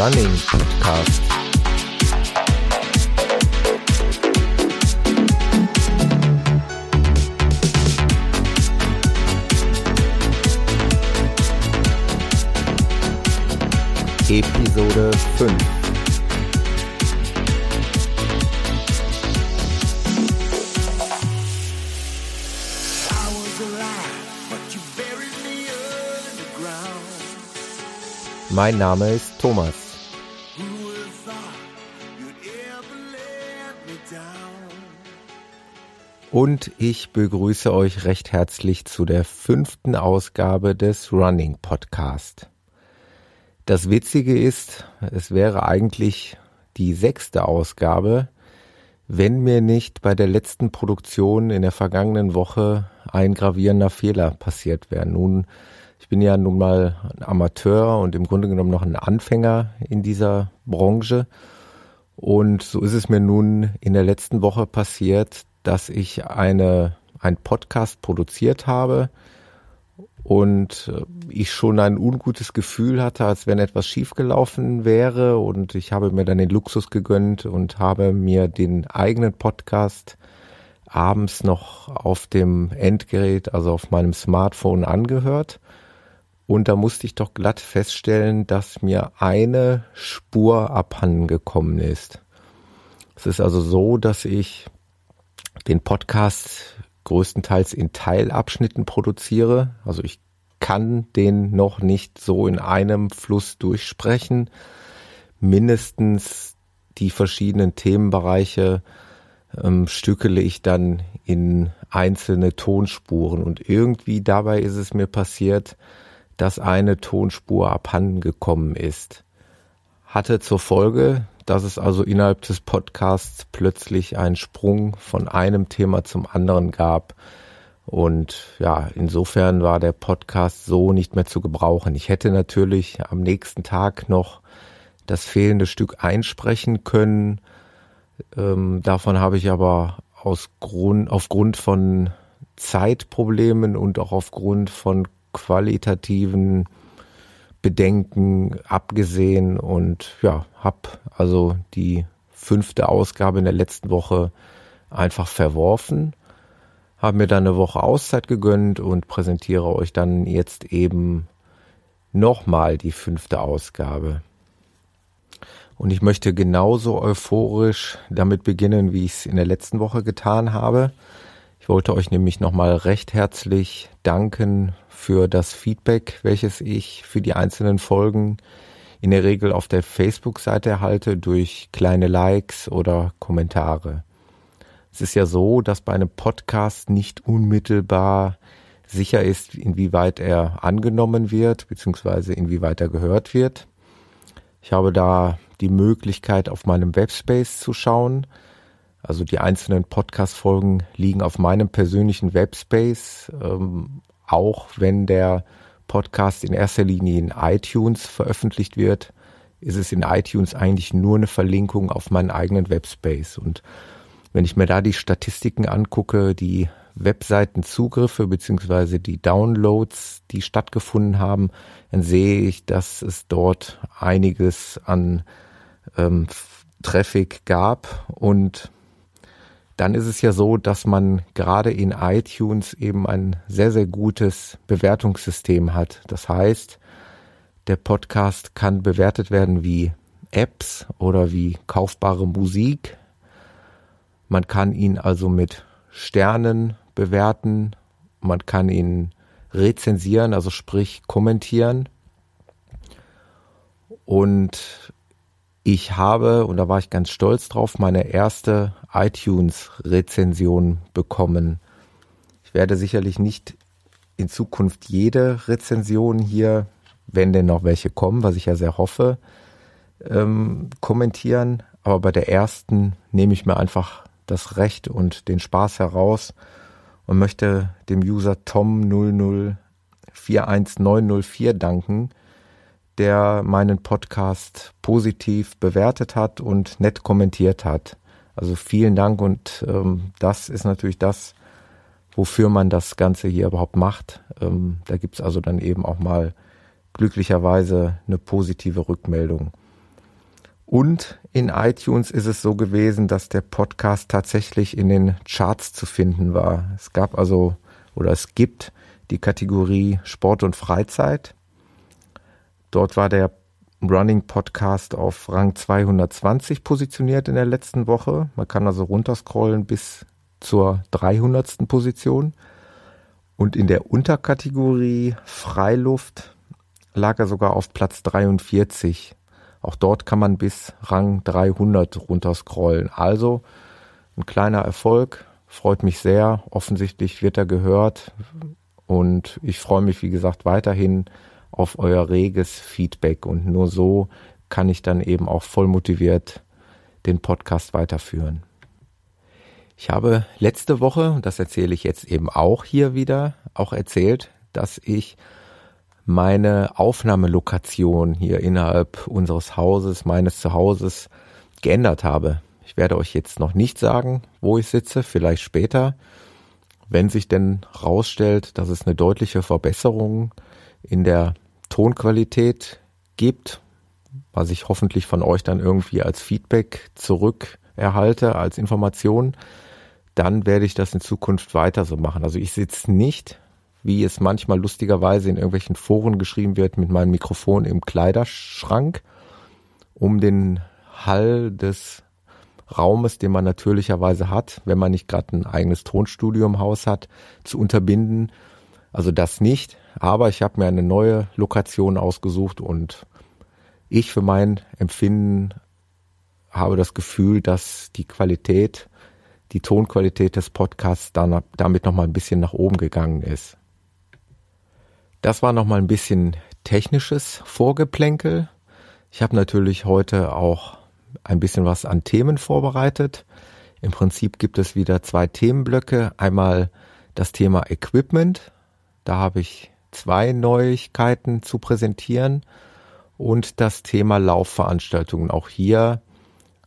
Running Podcast. Episode 5 Mein Name ist Thomas. Und ich begrüße euch recht herzlich zu der fünften Ausgabe des Running Podcast. Das Witzige ist, es wäre eigentlich die sechste Ausgabe, wenn mir nicht bei der letzten Produktion in der vergangenen Woche ein gravierender Fehler passiert wäre. Nun ich bin ja nun mal ein Amateur und im Grunde genommen noch ein Anfänger in dieser Branche. Und so ist es mir nun in der letzten Woche passiert, dass ich eine, ein Podcast produziert habe und ich schon ein ungutes Gefühl hatte, als wenn etwas schiefgelaufen wäre. Und ich habe mir dann den Luxus gegönnt und habe mir den eigenen Podcast abends noch auf dem Endgerät, also auf meinem Smartphone angehört. Und da musste ich doch glatt feststellen, dass mir eine Spur abhanden gekommen ist. Es ist also so, dass ich den Podcast größtenteils in Teilabschnitten produziere. Also ich kann den noch nicht so in einem Fluss durchsprechen. Mindestens die verschiedenen Themenbereiche ähm, stückele ich dann in einzelne Tonspuren. Und irgendwie dabei ist es mir passiert, dass eine Tonspur abhanden gekommen ist. Hatte zur Folge, dass es also innerhalb des Podcasts plötzlich einen Sprung von einem Thema zum anderen gab. Und ja, insofern war der Podcast so nicht mehr zu gebrauchen. Ich hätte natürlich am nächsten Tag noch das fehlende Stück einsprechen können. Ähm, davon habe ich aber aus Grund, aufgrund von Zeitproblemen und auch aufgrund von qualitativen Bedenken abgesehen und ja, habe also die fünfte Ausgabe in der letzten Woche einfach verworfen, habe mir dann eine Woche Auszeit gegönnt und präsentiere euch dann jetzt eben nochmal die fünfte Ausgabe. Und ich möchte genauso euphorisch damit beginnen, wie ich es in der letzten Woche getan habe. Ich wollte euch nämlich nochmal recht herzlich danken für das Feedback, welches ich für die einzelnen Folgen in der Regel auf der Facebook-Seite erhalte durch kleine Likes oder Kommentare. Es ist ja so, dass bei einem Podcast nicht unmittelbar sicher ist, inwieweit er angenommen wird, beziehungsweise inwieweit er gehört wird. Ich habe da die Möglichkeit, auf meinem Webspace zu schauen. Also die einzelnen Podcast-Folgen liegen auf meinem persönlichen Webspace, ähm, auch wenn der Podcast in erster Linie in iTunes veröffentlicht wird, ist es in iTunes eigentlich nur eine Verlinkung auf meinen eigenen Webspace. Und wenn ich mir da die Statistiken angucke, die Webseitenzugriffe beziehungsweise die Downloads, die stattgefunden haben, dann sehe ich, dass es dort einiges an ähm, Traffic gab und dann ist es ja so, dass man gerade in iTunes eben ein sehr, sehr gutes Bewertungssystem hat. Das heißt, der Podcast kann bewertet werden wie Apps oder wie kaufbare Musik. Man kann ihn also mit Sternen bewerten. Man kann ihn rezensieren, also sprich kommentieren. Und ich habe, und da war ich ganz stolz drauf, meine erste iTunes-Rezension bekommen. Ich werde sicherlich nicht in Zukunft jede Rezension hier, wenn denn noch welche kommen, was ich ja sehr hoffe, ähm, kommentieren. Aber bei der ersten nehme ich mir einfach das Recht und den Spaß heraus und möchte dem User Tom 0041904 danken, der meinen Podcast positiv bewertet hat und nett kommentiert hat. Also vielen Dank und ähm, das ist natürlich das, wofür man das Ganze hier überhaupt macht. Ähm, da gibt's also dann eben auch mal glücklicherweise eine positive Rückmeldung. Und in iTunes ist es so gewesen, dass der Podcast tatsächlich in den Charts zu finden war. Es gab also oder es gibt die Kategorie Sport und Freizeit. Dort war der Running Podcast auf Rang 220 positioniert in der letzten Woche. Man kann also runterscrollen bis zur 300. Position. Und in der Unterkategorie Freiluft lag er sogar auf Platz 43 auch dort kann man bis Rang 300 runterscrollen. Also ein kleiner Erfolg, freut mich sehr. Offensichtlich wird er gehört und ich freue mich, wie gesagt, weiterhin auf euer reges Feedback und nur so kann ich dann eben auch voll motiviert den Podcast weiterführen. Ich habe letzte Woche, und das erzähle ich jetzt eben auch hier wieder, auch erzählt, dass ich meine Aufnahmelokation hier innerhalb unseres Hauses, meines Zuhauses geändert habe. Ich werde euch jetzt noch nicht sagen, wo ich sitze, vielleicht später. Wenn sich denn rausstellt, dass es eine deutliche Verbesserung in der Tonqualität gibt, was ich hoffentlich von euch dann irgendwie als Feedback zurück erhalte, als Information, dann werde ich das in Zukunft weiter so machen. Also ich sitze nicht wie es manchmal lustigerweise in irgendwelchen Foren geschrieben wird, mit meinem Mikrofon im Kleiderschrank, um den Hall des Raumes, den man natürlicherweise hat, wenn man nicht gerade ein eigenes Tonstudio im Haus hat, zu unterbinden. Also das nicht, aber ich habe mir eine neue Lokation ausgesucht und ich für mein Empfinden habe das Gefühl, dass die Qualität, die Tonqualität des Podcasts dann, damit nochmal ein bisschen nach oben gegangen ist. Das war nochmal ein bisschen technisches Vorgeplänkel. Ich habe natürlich heute auch ein bisschen was an Themen vorbereitet. Im Prinzip gibt es wieder zwei Themenblöcke. Einmal das Thema Equipment. Da habe ich zwei Neuigkeiten zu präsentieren. Und das Thema Laufveranstaltungen. Auch hier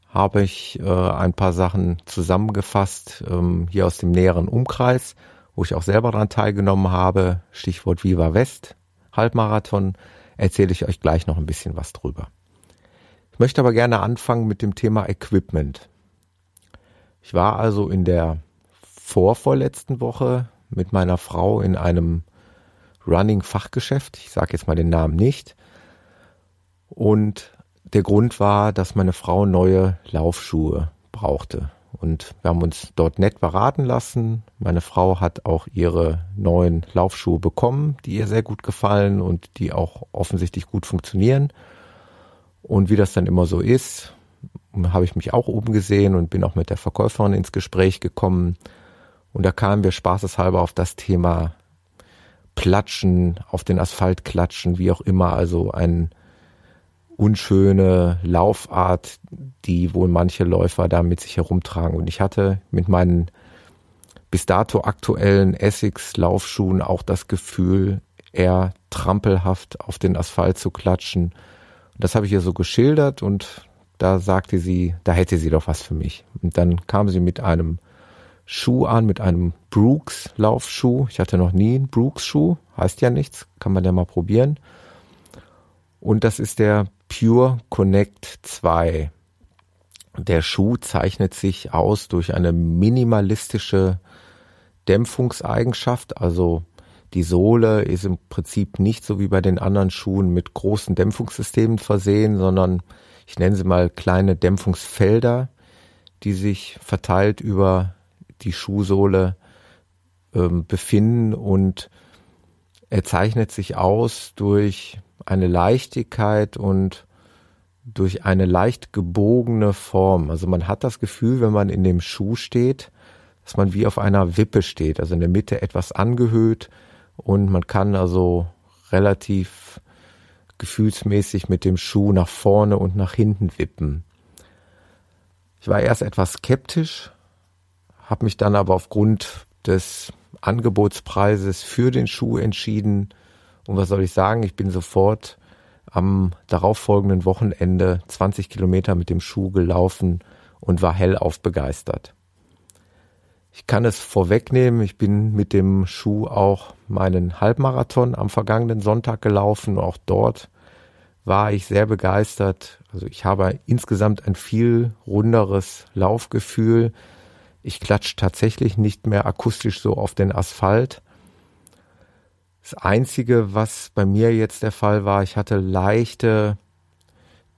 habe ich äh, ein paar Sachen zusammengefasst, ähm, hier aus dem näheren Umkreis wo ich auch selber daran teilgenommen habe, Stichwort Viva West, Halbmarathon, erzähle ich euch gleich noch ein bisschen was drüber. Ich möchte aber gerne anfangen mit dem Thema Equipment. Ich war also in der vorvorletzten Woche mit meiner Frau in einem Running-Fachgeschäft. Ich sage jetzt mal den Namen nicht. Und der Grund war, dass meine Frau neue Laufschuhe brauchte. Und wir haben uns dort nett beraten lassen. Meine Frau hat auch ihre neuen Laufschuhe bekommen, die ihr sehr gut gefallen und die auch offensichtlich gut funktionieren. Und wie das dann immer so ist, habe ich mich auch oben gesehen und bin auch mit der Verkäuferin ins Gespräch gekommen. Und da kamen wir spaßeshalber auf das Thema Platschen, auf den Asphalt klatschen, wie auch immer, also ein unschöne Laufart, die wohl manche Läufer da mit sich herumtragen. Und ich hatte mit meinen bis dato aktuellen Essex Laufschuhen auch das Gefühl, eher trampelhaft auf den Asphalt zu klatschen. Und das habe ich ihr so geschildert und da sagte sie, da hätte sie doch was für mich. Und dann kam sie mit einem Schuh an, mit einem Brooks Laufschuh. Ich hatte noch nie einen Brooks Schuh, heißt ja nichts, kann man ja mal probieren. Und das ist der Pure Connect 2. Der Schuh zeichnet sich aus durch eine minimalistische Dämpfungseigenschaft, also die Sohle ist im Prinzip nicht so wie bei den anderen Schuhen mit großen Dämpfungssystemen versehen, sondern ich nenne sie mal kleine Dämpfungsfelder, die sich verteilt über die Schuhsohle ähm, befinden und er zeichnet sich aus durch eine Leichtigkeit und durch eine leicht gebogene Form. Also man hat das Gefühl, wenn man in dem Schuh steht, dass man wie auf einer Wippe steht, also in der Mitte etwas angehöht und man kann also relativ gefühlsmäßig mit dem Schuh nach vorne und nach hinten wippen. Ich war erst etwas skeptisch, habe mich dann aber aufgrund des Angebotspreises für den Schuh entschieden und was soll ich sagen, ich bin sofort am darauffolgenden Wochenende 20 Kilometer mit dem Schuh gelaufen und war hellauf begeistert. Ich kann es vorwegnehmen, ich bin mit dem Schuh auch meinen Halbmarathon am vergangenen Sonntag gelaufen. Auch dort war ich sehr begeistert. Also ich habe insgesamt ein viel runderes Laufgefühl. Ich klatsche tatsächlich nicht mehr akustisch so auf den Asphalt. Das Einzige, was bei mir jetzt der Fall war, ich hatte leichte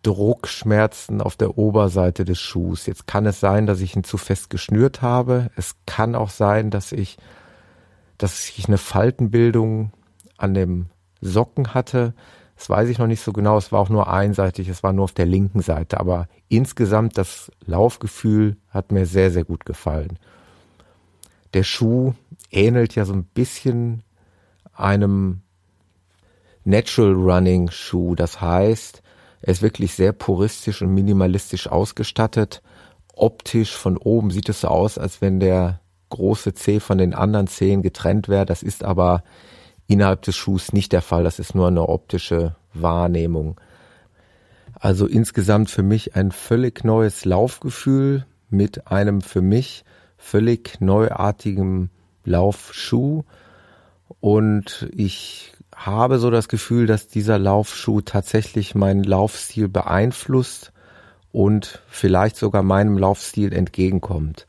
Druckschmerzen auf der Oberseite des Schuhs. Jetzt kann es sein, dass ich ihn zu fest geschnürt habe. Es kann auch sein, dass ich, dass ich eine Faltenbildung an dem Socken hatte. Das weiß ich noch nicht so genau. Es war auch nur einseitig. Es war nur auf der linken Seite. Aber insgesamt das Laufgefühl hat mir sehr, sehr gut gefallen. Der Schuh ähnelt ja so ein bisschen einem Natural Running Schuh. Das heißt, er ist wirklich sehr puristisch und minimalistisch ausgestattet. Optisch von oben sieht es so aus, als wenn der große Zeh von den anderen Zehen getrennt wäre. Das ist aber innerhalb des Schuhs nicht der Fall. Das ist nur eine optische Wahrnehmung. Also insgesamt für mich ein völlig neues Laufgefühl mit einem für mich völlig neuartigen Laufschuh. Und ich habe so das Gefühl, dass dieser Laufschuh tatsächlich meinen Laufstil beeinflusst und vielleicht sogar meinem Laufstil entgegenkommt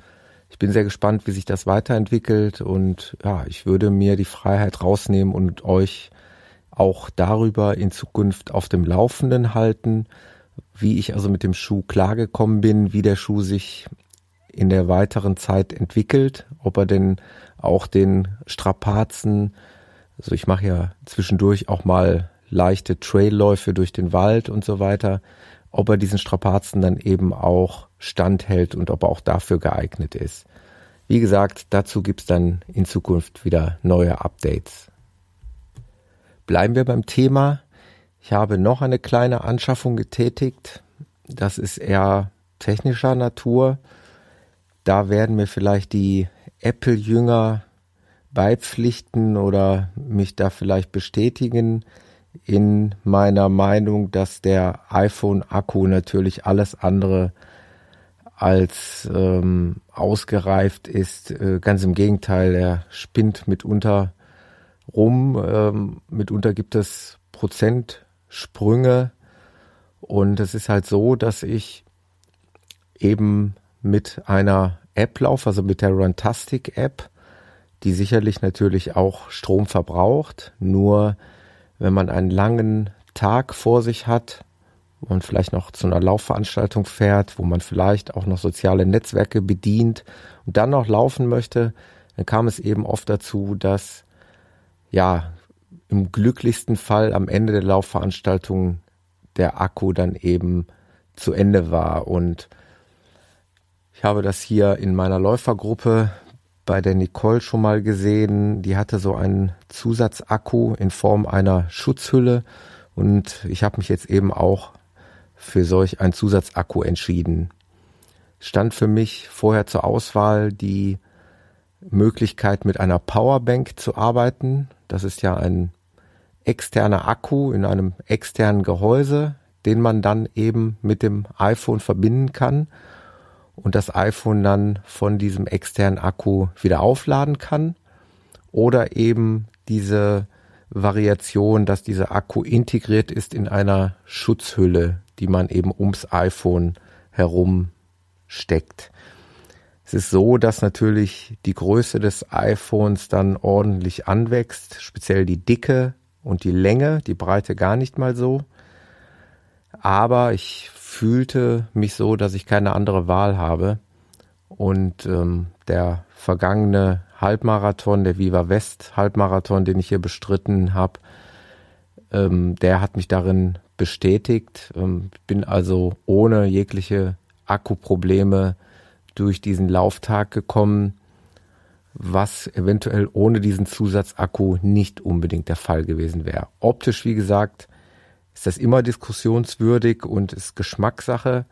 ich bin sehr gespannt, wie sich das weiterentwickelt und ja, ich würde mir die Freiheit rausnehmen und euch auch darüber in Zukunft auf dem Laufenden halten, wie ich also mit dem Schuh klargekommen bin, wie der Schuh sich in der weiteren Zeit entwickelt, ob er denn auch den Strapazen, also ich mache ja zwischendurch auch mal leichte Trailläufe durch den Wald und so weiter, ob er diesen Strapazen dann eben auch standhält und ob er auch dafür geeignet ist. Wie gesagt, dazu gibt's dann in Zukunft wieder neue Updates. Bleiben wir beim Thema. Ich habe noch eine kleine Anschaffung getätigt. Das ist eher technischer Natur. Da werden mir vielleicht die Apple-Jünger beipflichten oder mich da vielleicht bestätigen in meiner Meinung, dass der iPhone-Akku natürlich alles andere als ähm, ausgereift ist. Äh, ganz im Gegenteil, er spinnt mitunter rum. Ähm, mitunter gibt es Prozentsprünge. Und es ist halt so, dass ich eben mit einer App laufe, also mit der Runtastic App, die sicherlich natürlich auch Strom verbraucht. Nur wenn man einen langen Tag vor sich hat und vielleicht noch zu einer Laufveranstaltung fährt, wo man vielleicht auch noch soziale Netzwerke bedient und dann noch laufen möchte, dann kam es eben oft dazu, dass ja im glücklichsten Fall am Ende der Laufveranstaltung der Akku dann eben zu Ende war. Und ich habe das hier in meiner Läufergruppe bei der Nicole schon mal gesehen. Die hatte so einen Zusatzakku in Form einer Schutzhülle und ich habe mich jetzt eben auch für solch einen Zusatzakku entschieden. Stand für mich vorher zur Auswahl die Möglichkeit mit einer Powerbank zu arbeiten. Das ist ja ein externer Akku in einem externen Gehäuse, den man dann eben mit dem iPhone verbinden kann und das iPhone dann von diesem externen Akku wieder aufladen kann oder eben diese Variation, dass dieser Akku integriert ist in einer Schutzhülle, die man eben ums iPhone herum steckt. Es ist so, dass natürlich die Größe des iPhones dann ordentlich anwächst, speziell die Dicke und die Länge, die Breite gar nicht mal so. Aber ich fühlte mich so, dass ich keine andere Wahl habe. Und ähm, der vergangene Halbmarathon, der Viva West Halbmarathon, den ich hier bestritten habe, ähm, der hat mich darin bestätigt. Ähm, bin also ohne jegliche Akkuprobleme durch diesen Lauftag gekommen, was eventuell ohne diesen Zusatzakku nicht unbedingt der Fall gewesen wäre. Optisch, wie gesagt, ist das immer diskussionswürdig und ist Geschmackssache.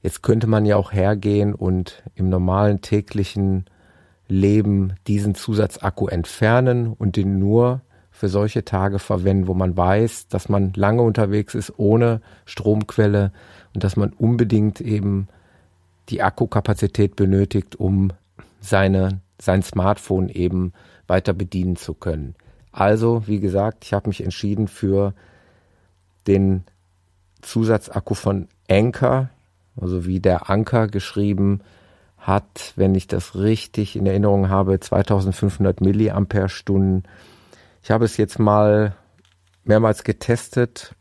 Jetzt könnte man ja auch hergehen und im normalen täglichen Leben diesen Zusatzakku entfernen und den nur für solche Tage verwenden, wo man weiß, dass man lange unterwegs ist ohne Stromquelle und dass man unbedingt eben die Akkukapazität benötigt, um seine, sein Smartphone eben weiter bedienen zu können. Also, wie gesagt, ich habe mich entschieden für den Zusatzakku von Anker, also wie der Anker geschrieben, hat, wenn ich das richtig in Erinnerung habe, 2500 Milliampere-Stunden. Ich habe es jetzt mal mehrmals getestet,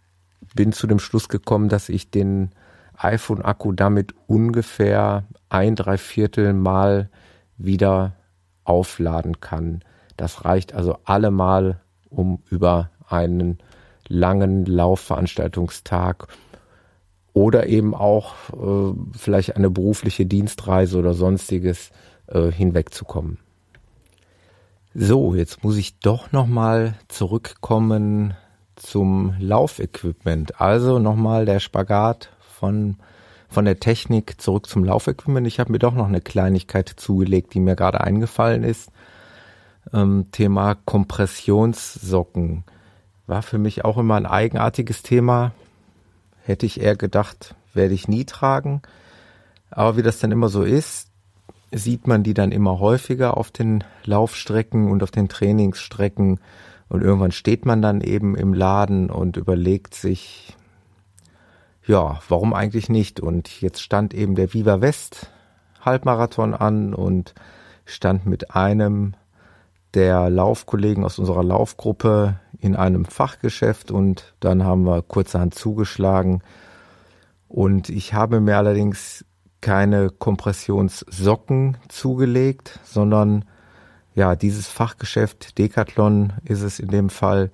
bin zu dem Schluss gekommen, dass ich den iPhone-Akku damit ungefähr ein Dreiviertel Mal wieder aufladen kann. Das reicht also allemal, um über einen langen Laufveranstaltungstag oder eben auch äh, vielleicht eine berufliche Dienstreise oder sonstiges äh, hinwegzukommen. So, jetzt muss ich doch nochmal zurückkommen zum Laufequipment. Also nochmal der Spagat von, von der Technik zurück zum Laufequipment. Ich habe mir doch noch eine Kleinigkeit zugelegt, die mir gerade eingefallen ist. Ähm, Thema Kompressionssocken war für mich auch immer ein eigenartiges Thema. Hätte ich eher gedacht, werde ich nie tragen. Aber wie das dann immer so ist, sieht man die dann immer häufiger auf den Laufstrecken und auf den Trainingsstrecken. Und irgendwann steht man dann eben im Laden und überlegt sich, ja, warum eigentlich nicht? Und jetzt stand eben der Viva West Halbmarathon an und stand mit einem der Laufkollegen aus unserer Laufgruppe in einem Fachgeschäft und dann haben wir kurzerhand zugeschlagen. Und ich habe mir allerdings keine Kompressionssocken zugelegt, sondern ja, dieses Fachgeschäft Decathlon ist es in dem Fall,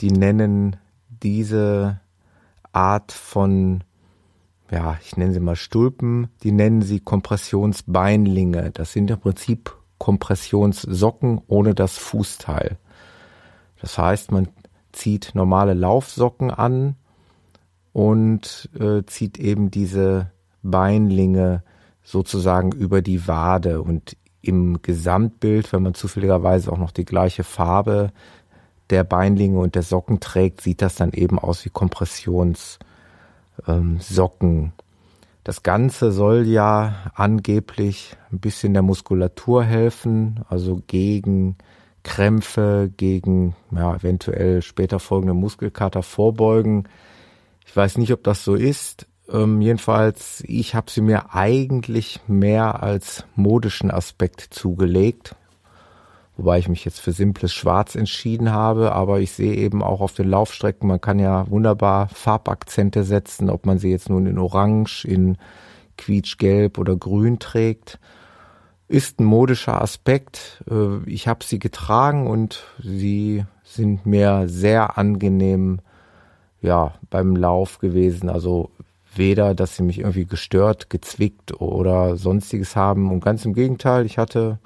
die nennen diese Art von, ja, ich nenne sie mal Stulpen, die nennen sie Kompressionsbeinlinge. Das sind im Prinzip Kompressionssocken ohne das Fußteil. Das heißt, man zieht normale Laufsocken an und äh, zieht eben diese Beinlinge sozusagen über die Wade und im Gesamtbild, wenn man zufälligerweise auch noch die gleiche Farbe der Beinlinge und der Socken trägt, sieht das dann eben aus wie Kompressionssocken. Ähm, das Ganze soll ja angeblich ein bisschen der Muskulatur helfen, also gegen Krämpfe, gegen ja, eventuell später folgende Muskelkater vorbeugen. Ich weiß nicht, ob das so ist. Ähm, jedenfalls, ich habe sie mir eigentlich mehr als modischen Aspekt zugelegt, wobei ich mich jetzt für simples Schwarz entschieden habe, aber ich sehe eben auch auf den Laufstrecken, man kann ja wunderbar Farbakzente setzen, ob man sie jetzt nun in Orange, in quietschgelb oder grün trägt. Ist ein modischer Aspekt. Äh, ich habe sie getragen und sie sind mir sehr angenehm ja, beim Lauf gewesen. Also weder, dass sie mich irgendwie gestört, gezwickt oder sonstiges haben. Und ganz im Gegenteil, ich hatte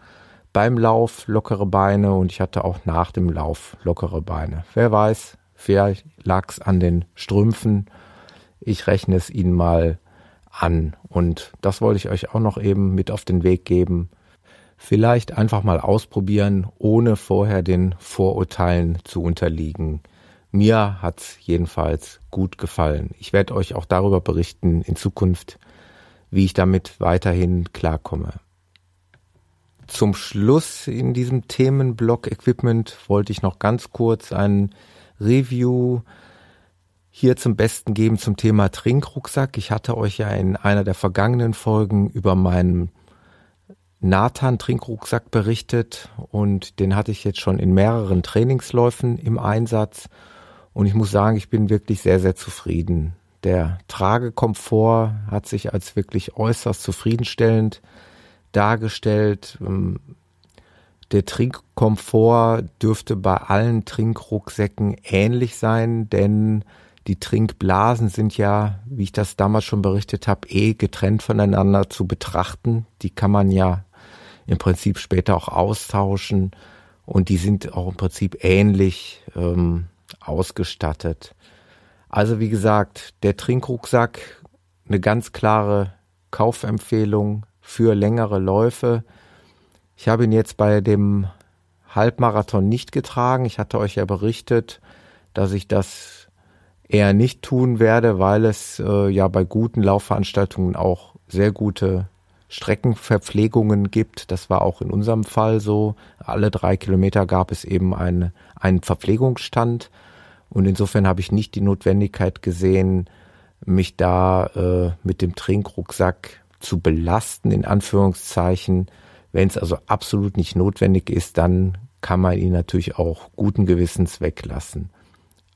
beim Lauf lockere Beine und ich hatte auch nach dem Lauf lockere Beine. Wer weiß, vielleicht lag es an den Strümpfen. Ich rechne es Ihnen mal an. Und das wollte ich euch auch noch eben mit auf den Weg geben. Vielleicht einfach mal ausprobieren, ohne vorher den Vorurteilen zu unterliegen. Mir hat's jedenfalls gut gefallen. Ich werde euch auch darüber berichten in Zukunft, wie ich damit weiterhin klarkomme. Zum Schluss in diesem Themenblock Equipment wollte ich noch ganz kurz ein Review hier zum Besten geben zum Thema Trinkrucksack. Ich hatte euch ja in einer der vergangenen Folgen über meinen Nathan Trinkrucksack berichtet und den hatte ich jetzt schon in mehreren Trainingsläufen im Einsatz und ich muss sagen, ich bin wirklich sehr, sehr zufrieden. Der Tragekomfort hat sich als wirklich äußerst zufriedenstellend dargestellt. Ähm, der Trinkkomfort dürfte bei allen Trinkrucksäcken ähnlich sein, denn die Trinkblasen sind ja, wie ich das damals schon berichtet habe, eh getrennt voneinander zu betrachten. Die kann man ja im Prinzip später auch austauschen und die sind auch im Prinzip ähnlich ähm, ausgestattet. Also wie gesagt, der Trinkrucksack, eine ganz klare Kaufempfehlung für längere Läufe. Ich habe ihn jetzt bei dem Halbmarathon nicht getragen. Ich hatte euch ja berichtet, dass ich das eher nicht tun werde, weil es äh, ja bei guten Laufveranstaltungen auch sehr gute Streckenverpflegungen gibt. Das war auch in unserem Fall so. Alle drei Kilometer gab es eben eine, einen Verpflegungsstand. Und insofern habe ich nicht die Notwendigkeit gesehen, mich da äh, mit dem Trinkrucksack zu belasten, in Anführungszeichen. Wenn es also absolut nicht notwendig ist, dann kann man ihn natürlich auch guten Gewissens weglassen.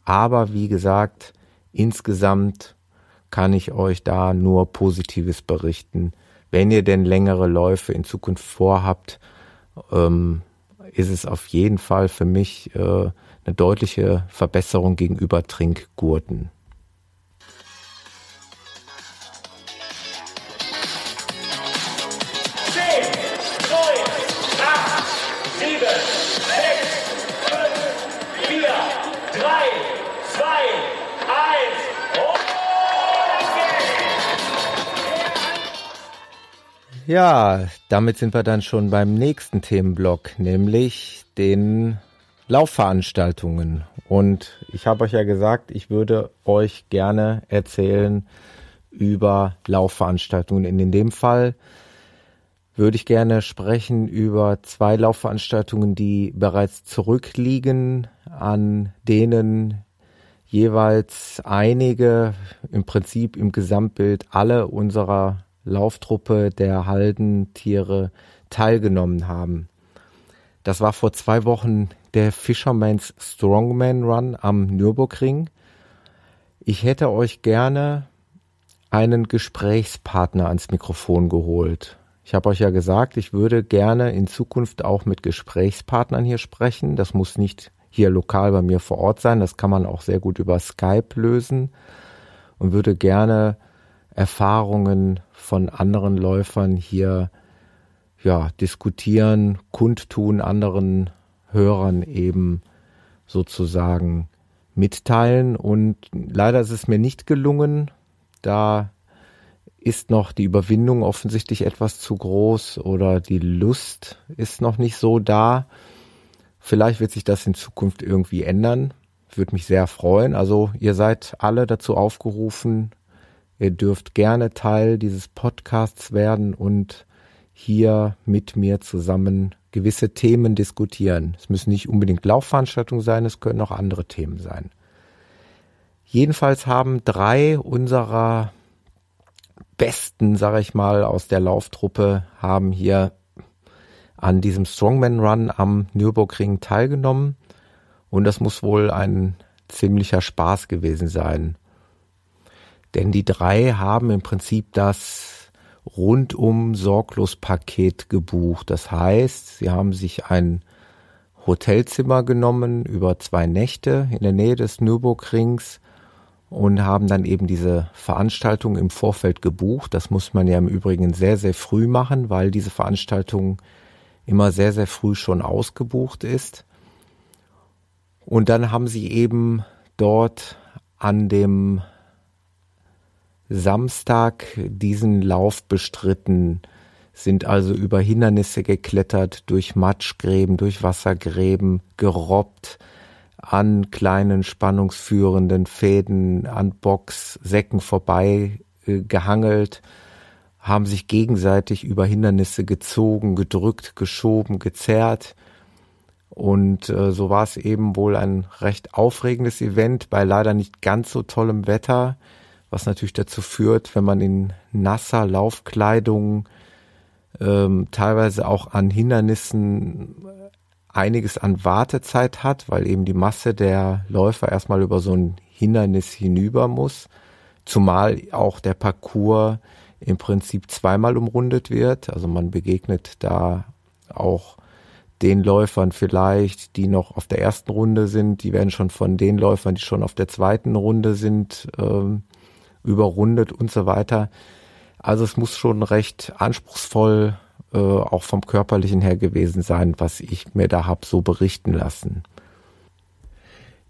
Aber wie gesagt, insgesamt kann ich euch da nur Positives berichten. Wenn ihr denn längere Läufe in Zukunft vorhabt, ähm, ist es auf jeden Fall für mich äh, eine deutliche Verbesserung gegenüber Trinkgurten. Ja, damit sind wir dann schon beim nächsten Themenblock, nämlich den Laufveranstaltungen. Und ich habe euch ja gesagt, ich würde euch gerne erzählen über Laufveranstaltungen. In dem Fall würde ich gerne sprechen über zwei Laufveranstaltungen, die bereits zurückliegen, an denen jeweils einige, im Prinzip im Gesamtbild alle unserer Lauftruppe der Haldentiere teilgenommen haben. Das war vor zwei Wochen der Fisherman's Strongman Run am Nürburgring. Ich hätte euch gerne einen Gesprächspartner ans Mikrofon geholt. Ich habe euch ja gesagt, ich würde gerne in Zukunft auch mit Gesprächspartnern hier sprechen. Das muss nicht hier lokal bei mir vor Ort sein. Das kann man auch sehr gut über Skype lösen und würde gerne Erfahrungen von anderen Läufern hier ja, diskutieren, kundtun, anderen Hörern eben sozusagen mitteilen. Und leider ist es mir nicht gelungen. Da ist noch die Überwindung offensichtlich etwas zu groß oder die Lust ist noch nicht so da. Vielleicht wird sich das in Zukunft irgendwie ändern. Würde mich sehr freuen. Also ihr seid alle dazu aufgerufen, Ihr dürft gerne Teil dieses Podcasts werden und hier mit mir zusammen gewisse Themen diskutieren. Es müssen nicht unbedingt Laufveranstaltungen sein, es können auch andere Themen sein. Jedenfalls haben drei unserer Besten, sage ich mal, aus der Lauftruppe haben hier an diesem Strongman Run am Nürburgring teilgenommen und das muss wohl ein ziemlicher Spaß gewesen sein. Denn die drei haben im Prinzip das rundum sorglos Paket gebucht. Das heißt, sie haben sich ein Hotelzimmer genommen über zwei Nächte in der Nähe des Nürburgrings und haben dann eben diese Veranstaltung im Vorfeld gebucht. Das muss man ja im Übrigen sehr, sehr früh machen, weil diese Veranstaltung immer sehr, sehr früh schon ausgebucht ist. Und dann haben sie eben dort an dem Samstag diesen Lauf bestritten, sind also über Hindernisse geklettert, durch Matschgräben, durch Wassergräben, gerobbt, an kleinen spannungsführenden Fäden, an Boxsäcken vorbei äh, gehangelt, haben sich gegenseitig über Hindernisse gezogen, gedrückt, geschoben, gezerrt. Und äh, so war es eben wohl ein recht aufregendes Event bei leider nicht ganz so tollem Wetter was natürlich dazu führt, wenn man in nasser Laufkleidung ähm, teilweise auch an Hindernissen einiges an Wartezeit hat, weil eben die Masse der Läufer erstmal über so ein Hindernis hinüber muss, zumal auch der Parcours im Prinzip zweimal umrundet wird. Also man begegnet da auch den Läufern vielleicht, die noch auf der ersten Runde sind, die werden schon von den Läufern, die schon auf der zweiten Runde sind, ähm, überrundet und so weiter. Also es muss schon recht anspruchsvoll äh, auch vom körperlichen her gewesen sein, was ich mir da hab so berichten lassen.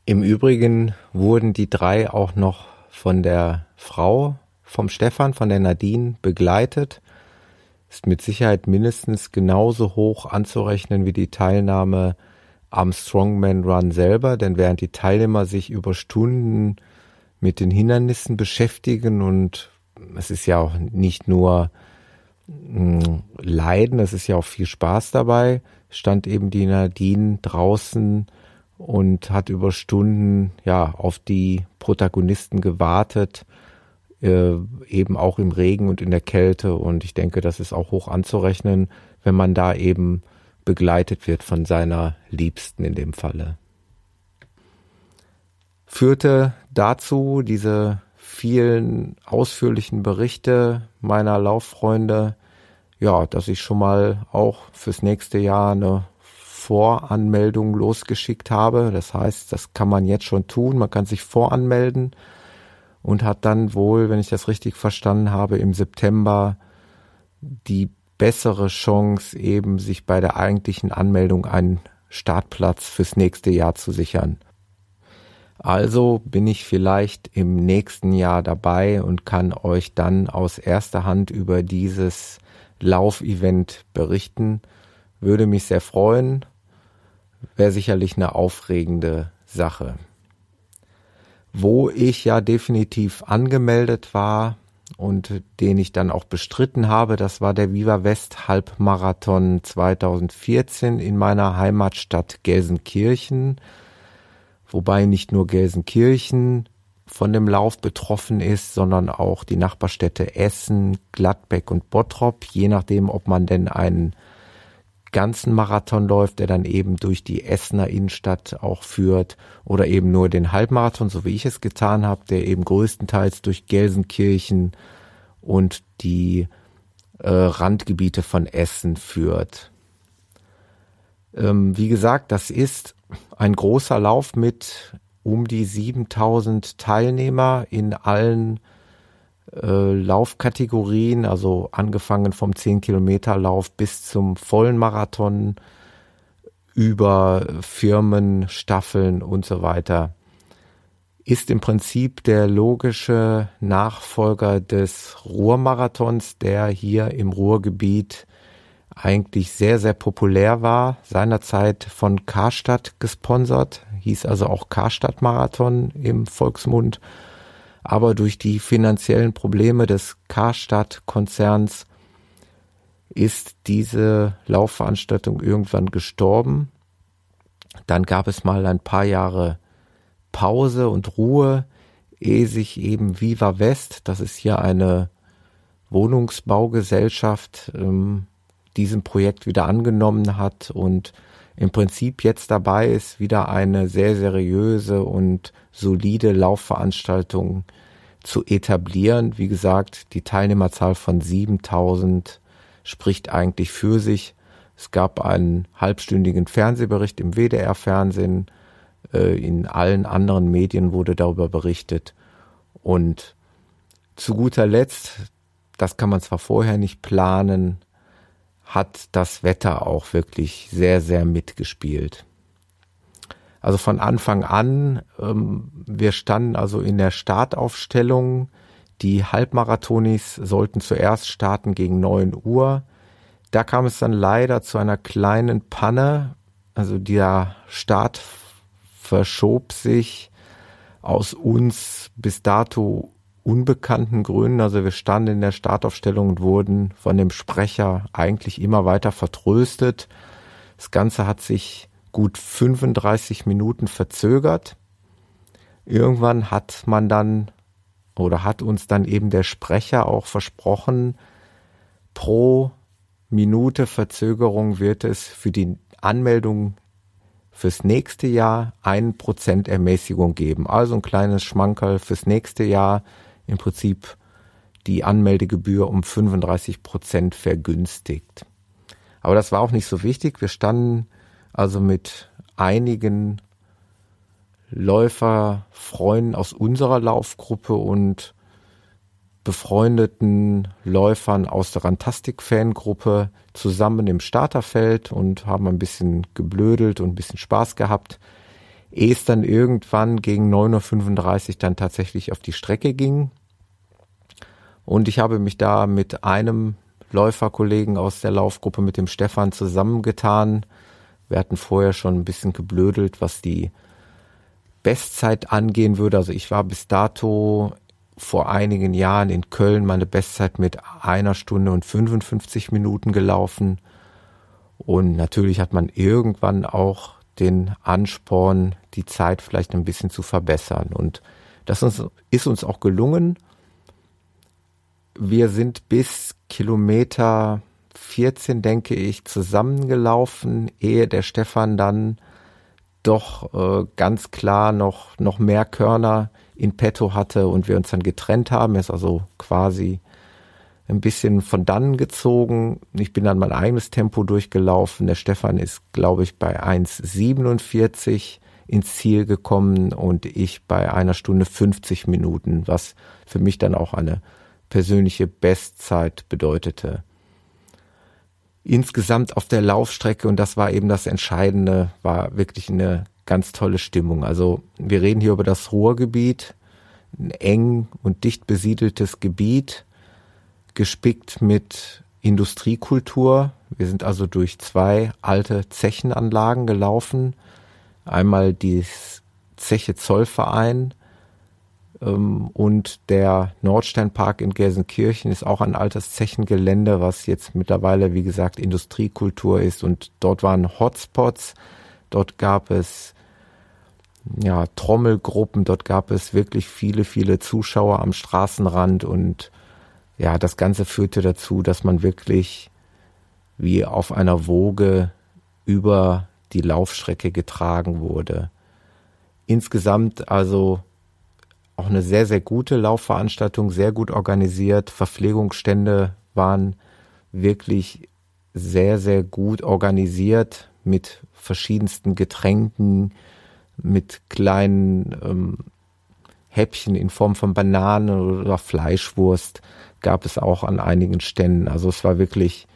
Im Übrigen wurden die drei auch noch von der Frau vom Stefan, von der Nadine begleitet. Ist mit Sicherheit mindestens genauso hoch anzurechnen wie die Teilnahme am Strongman Run selber, denn während die Teilnehmer sich über Stunden mit den Hindernissen beschäftigen und es ist ja auch nicht nur hm, Leiden, es ist ja auch viel Spaß dabei. Stand eben die Nadine draußen und hat über Stunden ja auf die Protagonisten gewartet, äh, eben auch im Regen und in der Kälte. Und ich denke, das ist auch hoch anzurechnen, wenn man da eben begleitet wird von seiner Liebsten in dem Falle. Führte dazu diese vielen ausführlichen Berichte meiner Lauffreunde, ja, dass ich schon mal auch fürs nächste Jahr eine Voranmeldung losgeschickt habe. Das heißt, das kann man jetzt schon tun. Man kann sich voranmelden und hat dann wohl, wenn ich das richtig verstanden habe, im September die bessere Chance, eben sich bei der eigentlichen Anmeldung einen Startplatz fürs nächste Jahr zu sichern. Also bin ich vielleicht im nächsten Jahr dabei und kann euch dann aus erster Hand über dieses Laufevent berichten. Würde mich sehr freuen. Wäre sicherlich eine aufregende Sache. Wo ich ja definitiv angemeldet war und den ich dann auch bestritten habe, das war der Viva West Halbmarathon 2014 in meiner Heimatstadt Gelsenkirchen, wobei nicht nur Gelsenkirchen von dem Lauf betroffen ist, sondern auch die Nachbarstädte Essen, Gladbeck und Bottrop, je nachdem, ob man denn einen ganzen Marathon läuft, der dann eben durch die Essener Innenstadt auch führt oder eben nur den Halbmarathon, so wie ich es getan habe, der eben größtenteils durch Gelsenkirchen und die äh, Randgebiete von Essen führt. Ähm, wie gesagt, das ist ein großer Lauf mit um die 7000 Teilnehmer in allen äh, Laufkategorien, also angefangen vom 10 Kilometer Lauf bis zum vollen Marathon über Firmen, Staffeln und so weiter, ist im Prinzip der logische Nachfolger des Ruhrmarathons, der hier im Ruhrgebiet eigentlich sehr, sehr populär war, seinerzeit von Karstadt gesponsert, hieß also auch Karstadt Marathon im Volksmund aber durch die finanziellen Probleme des Karstadt-Konzerns ist diese Laufveranstaltung irgendwann gestorben. Dann gab es mal ein paar Jahre Pause und Ruhe, ehe sich eben Viva West, das ist hier eine Wohnungsbaugesellschaft, ähm, diesem Projekt wieder angenommen hat und im Prinzip jetzt dabei ist, wieder eine sehr seriöse und solide Laufveranstaltung zu etablieren. Wie gesagt, die Teilnehmerzahl von 7000 spricht eigentlich für sich. Es gab einen halbstündigen Fernsehbericht im WDR-Fernsehen. Äh, in allen anderen Medien wurde darüber berichtet. Und zu guter Letzt, das kann man zwar vorher nicht planen, hat das Wetter auch wirklich sehr, sehr mitgespielt. Also von Anfang an, ähm, wir standen also in der Startaufstellung. Die Halbmarathonis sollten zuerst starten gegen neun Uhr. Da kam es dann leider zu einer kleinen Panne. Also der Start verschob sich aus uns bis dato unbekannten Gründen. Also wir standen in der Startaufstellung und wurden von dem Sprecher eigentlich immer weiter vertröstet. Das Ganze hat sich gut 35 Minuten verzögert. Irgendwann hat man dann oder hat uns dann eben der Sprecher auch versprochen, pro Minute Verzögerung wird es für die Anmeldung fürs nächste Jahr ein Prozent Ermäßigung geben. Also ein kleines Schmankerl fürs nächste Jahr im Prinzip die Anmeldegebühr um 35 Prozent vergünstigt. Aber das war auch nicht so wichtig. Wir standen also mit einigen Läuferfreunden aus unserer Laufgruppe und befreundeten Läufern aus der Rantastik-Fangruppe zusammen im Starterfeld und haben ein bisschen geblödelt und ein bisschen Spaß gehabt ehe es dann irgendwann gegen 9.35 Uhr dann tatsächlich auf die Strecke ging. Und ich habe mich da mit einem Läuferkollegen aus der Laufgruppe, mit dem Stefan, zusammengetan. Wir hatten vorher schon ein bisschen geblödelt, was die Bestzeit angehen würde. Also ich war bis dato vor einigen Jahren in Köln meine Bestzeit mit einer Stunde und 55 Minuten gelaufen. Und natürlich hat man irgendwann auch den Ansporn, die Zeit vielleicht ein bisschen zu verbessern. Und das ist uns auch gelungen. wir sind bis Kilometer 14, denke ich, zusammengelaufen, ehe der Stefan dann doch äh, ganz klar noch, noch mehr Körner in petto hatte und wir uns dann getrennt haben. Er ist also quasi ein bisschen von dann gezogen. Ich bin dann mein eigenes Tempo durchgelaufen. Der Stefan ist, glaube ich, bei 1,47 ins Ziel gekommen und ich bei einer Stunde 50 Minuten, was für mich dann auch eine persönliche Bestzeit bedeutete. Insgesamt auf der Laufstrecke, und das war eben das Entscheidende, war wirklich eine ganz tolle Stimmung. Also wir reden hier über das Ruhrgebiet, ein eng und dicht besiedeltes Gebiet, gespickt mit Industriekultur. Wir sind also durch zwei alte Zechenanlagen gelaufen. Einmal die Zeche Zollverein ähm, und der Nordsteinpark in Gelsenkirchen ist auch ein altes Zechengelände, was jetzt mittlerweile, wie gesagt, Industriekultur ist. Und dort waren Hotspots. Dort gab es ja, Trommelgruppen, dort gab es wirklich viele, viele Zuschauer am Straßenrand und ja, das Ganze führte dazu, dass man wirklich wie auf einer Woge über die Laufstrecke getragen wurde. Insgesamt also auch eine sehr, sehr gute Laufveranstaltung, sehr gut organisiert. Verpflegungsstände waren wirklich sehr, sehr gut organisiert mit verschiedensten Getränken, mit kleinen ähm, Häppchen in Form von Bananen oder Fleischwurst gab es auch an einigen Ständen. Also es war wirklich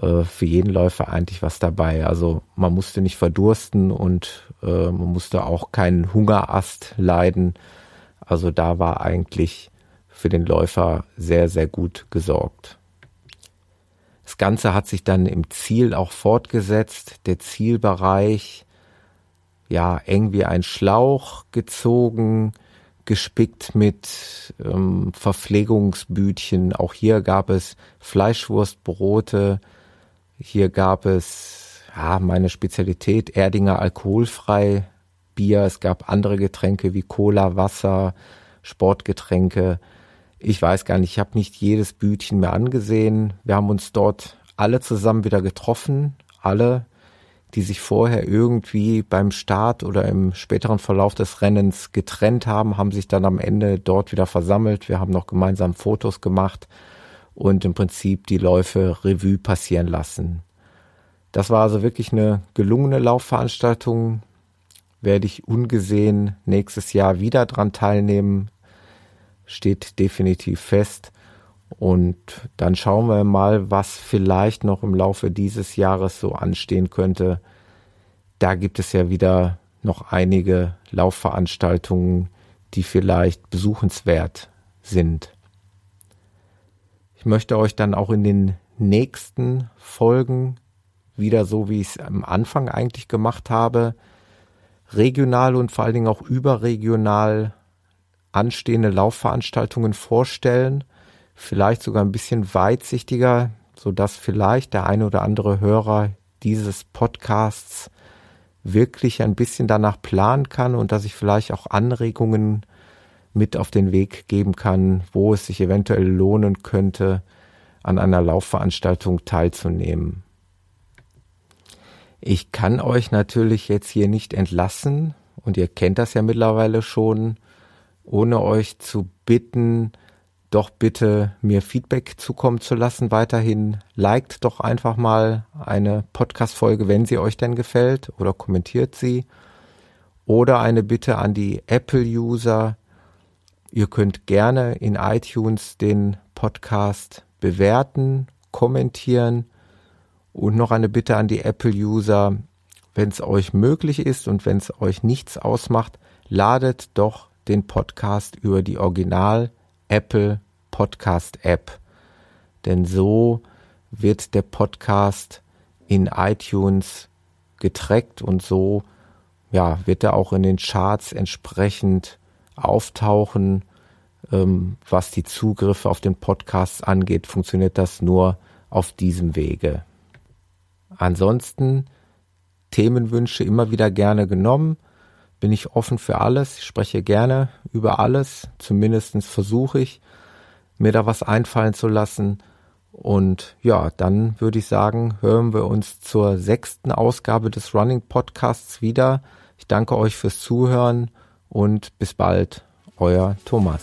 äh, für jeden Läufer eigentlich was dabei. Also man musste nicht verdursten und äh, man musste auch keinen Hungerast leiden. Also da war eigentlich für den Läufer sehr, sehr gut gesorgt. Das Ganze hat sich dann im Ziel auch fortgesetzt. Der Zielbereich, ja, eng wie ein Schlauch gezogen, gespickt mit ähm, Verpflegungsbütchen. Auch hier gab es Fleischwurstbrote. Hier gab es, ja, meine Spezialität, Erdinger alkoholfrei Bier, es gab andere Getränke wie Cola, Wasser, Sportgetränke. Ich weiß gar nicht, ich habe nicht jedes Bütchen mehr angesehen. Wir haben uns dort alle zusammen wieder getroffen, alle, die sich vorher irgendwie beim Start oder im späteren Verlauf des Rennens getrennt haben, haben sich dann am Ende dort wieder versammelt. Wir haben noch gemeinsam Fotos gemacht und im Prinzip die Läufe Revue passieren lassen. Das war also wirklich eine gelungene Laufveranstaltung werde ich ungesehen nächstes Jahr wieder dran teilnehmen. Steht definitiv fest. Und dann schauen wir mal, was vielleicht noch im Laufe dieses Jahres so anstehen könnte. Da gibt es ja wieder noch einige Laufveranstaltungen, die vielleicht besuchenswert sind. Ich möchte euch dann auch in den nächsten Folgen wieder so, wie ich es am Anfang eigentlich gemacht habe, regional und vor allen Dingen auch überregional anstehende Laufveranstaltungen vorstellen, vielleicht sogar ein bisschen weitsichtiger, so dass vielleicht der eine oder andere Hörer dieses Podcasts wirklich ein bisschen danach planen kann und dass ich vielleicht auch Anregungen mit auf den Weg geben kann, wo es sich eventuell lohnen könnte, an einer Laufveranstaltung teilzunehmen. Ich kann euch natürlich jetzt hier nicht entlassen, und ihr kennt das ja mittlerweile schon, ohne euch zu bitten, doch bitte mir Feedback zukommen zu lassen. Weiterhin liked doch einfach mal eine Podcast-Folge, wenn sie euch denn gefällt, oder kommentiert sie. Oder eine Bitte an die Apple-User. Ihr könnt gerne in iTunes den Podcast bewerten, kommentieren und noch eine Bitte an die Apple-User, wenn es euch möglich ist und wenn es euch nichts ausmacht, ladet doch den Podcast über die Original Apple Podcast App. Denn so wird der Podcast in iTunes getrackt und so ja, wird er auch in den Charts entsprechend auftauchen. Ähm, was die Zugriffe auf den Podcast angeht, funktioniert das nur auf diesem Wege. Ansonsten Themenwünsche immer wieder gerne genommen. Bin ich offen für alles. Ich spreche gerne über alles. Zumindest versuche ich. Mir da was einfallen zu lassen. Und ja, dann würde ich sagen, hören wir uns zur sechsten Ausgabe des Running Podcasts wieder. Ich danke euch fürs Zuhören und bis bald, euer Thomas.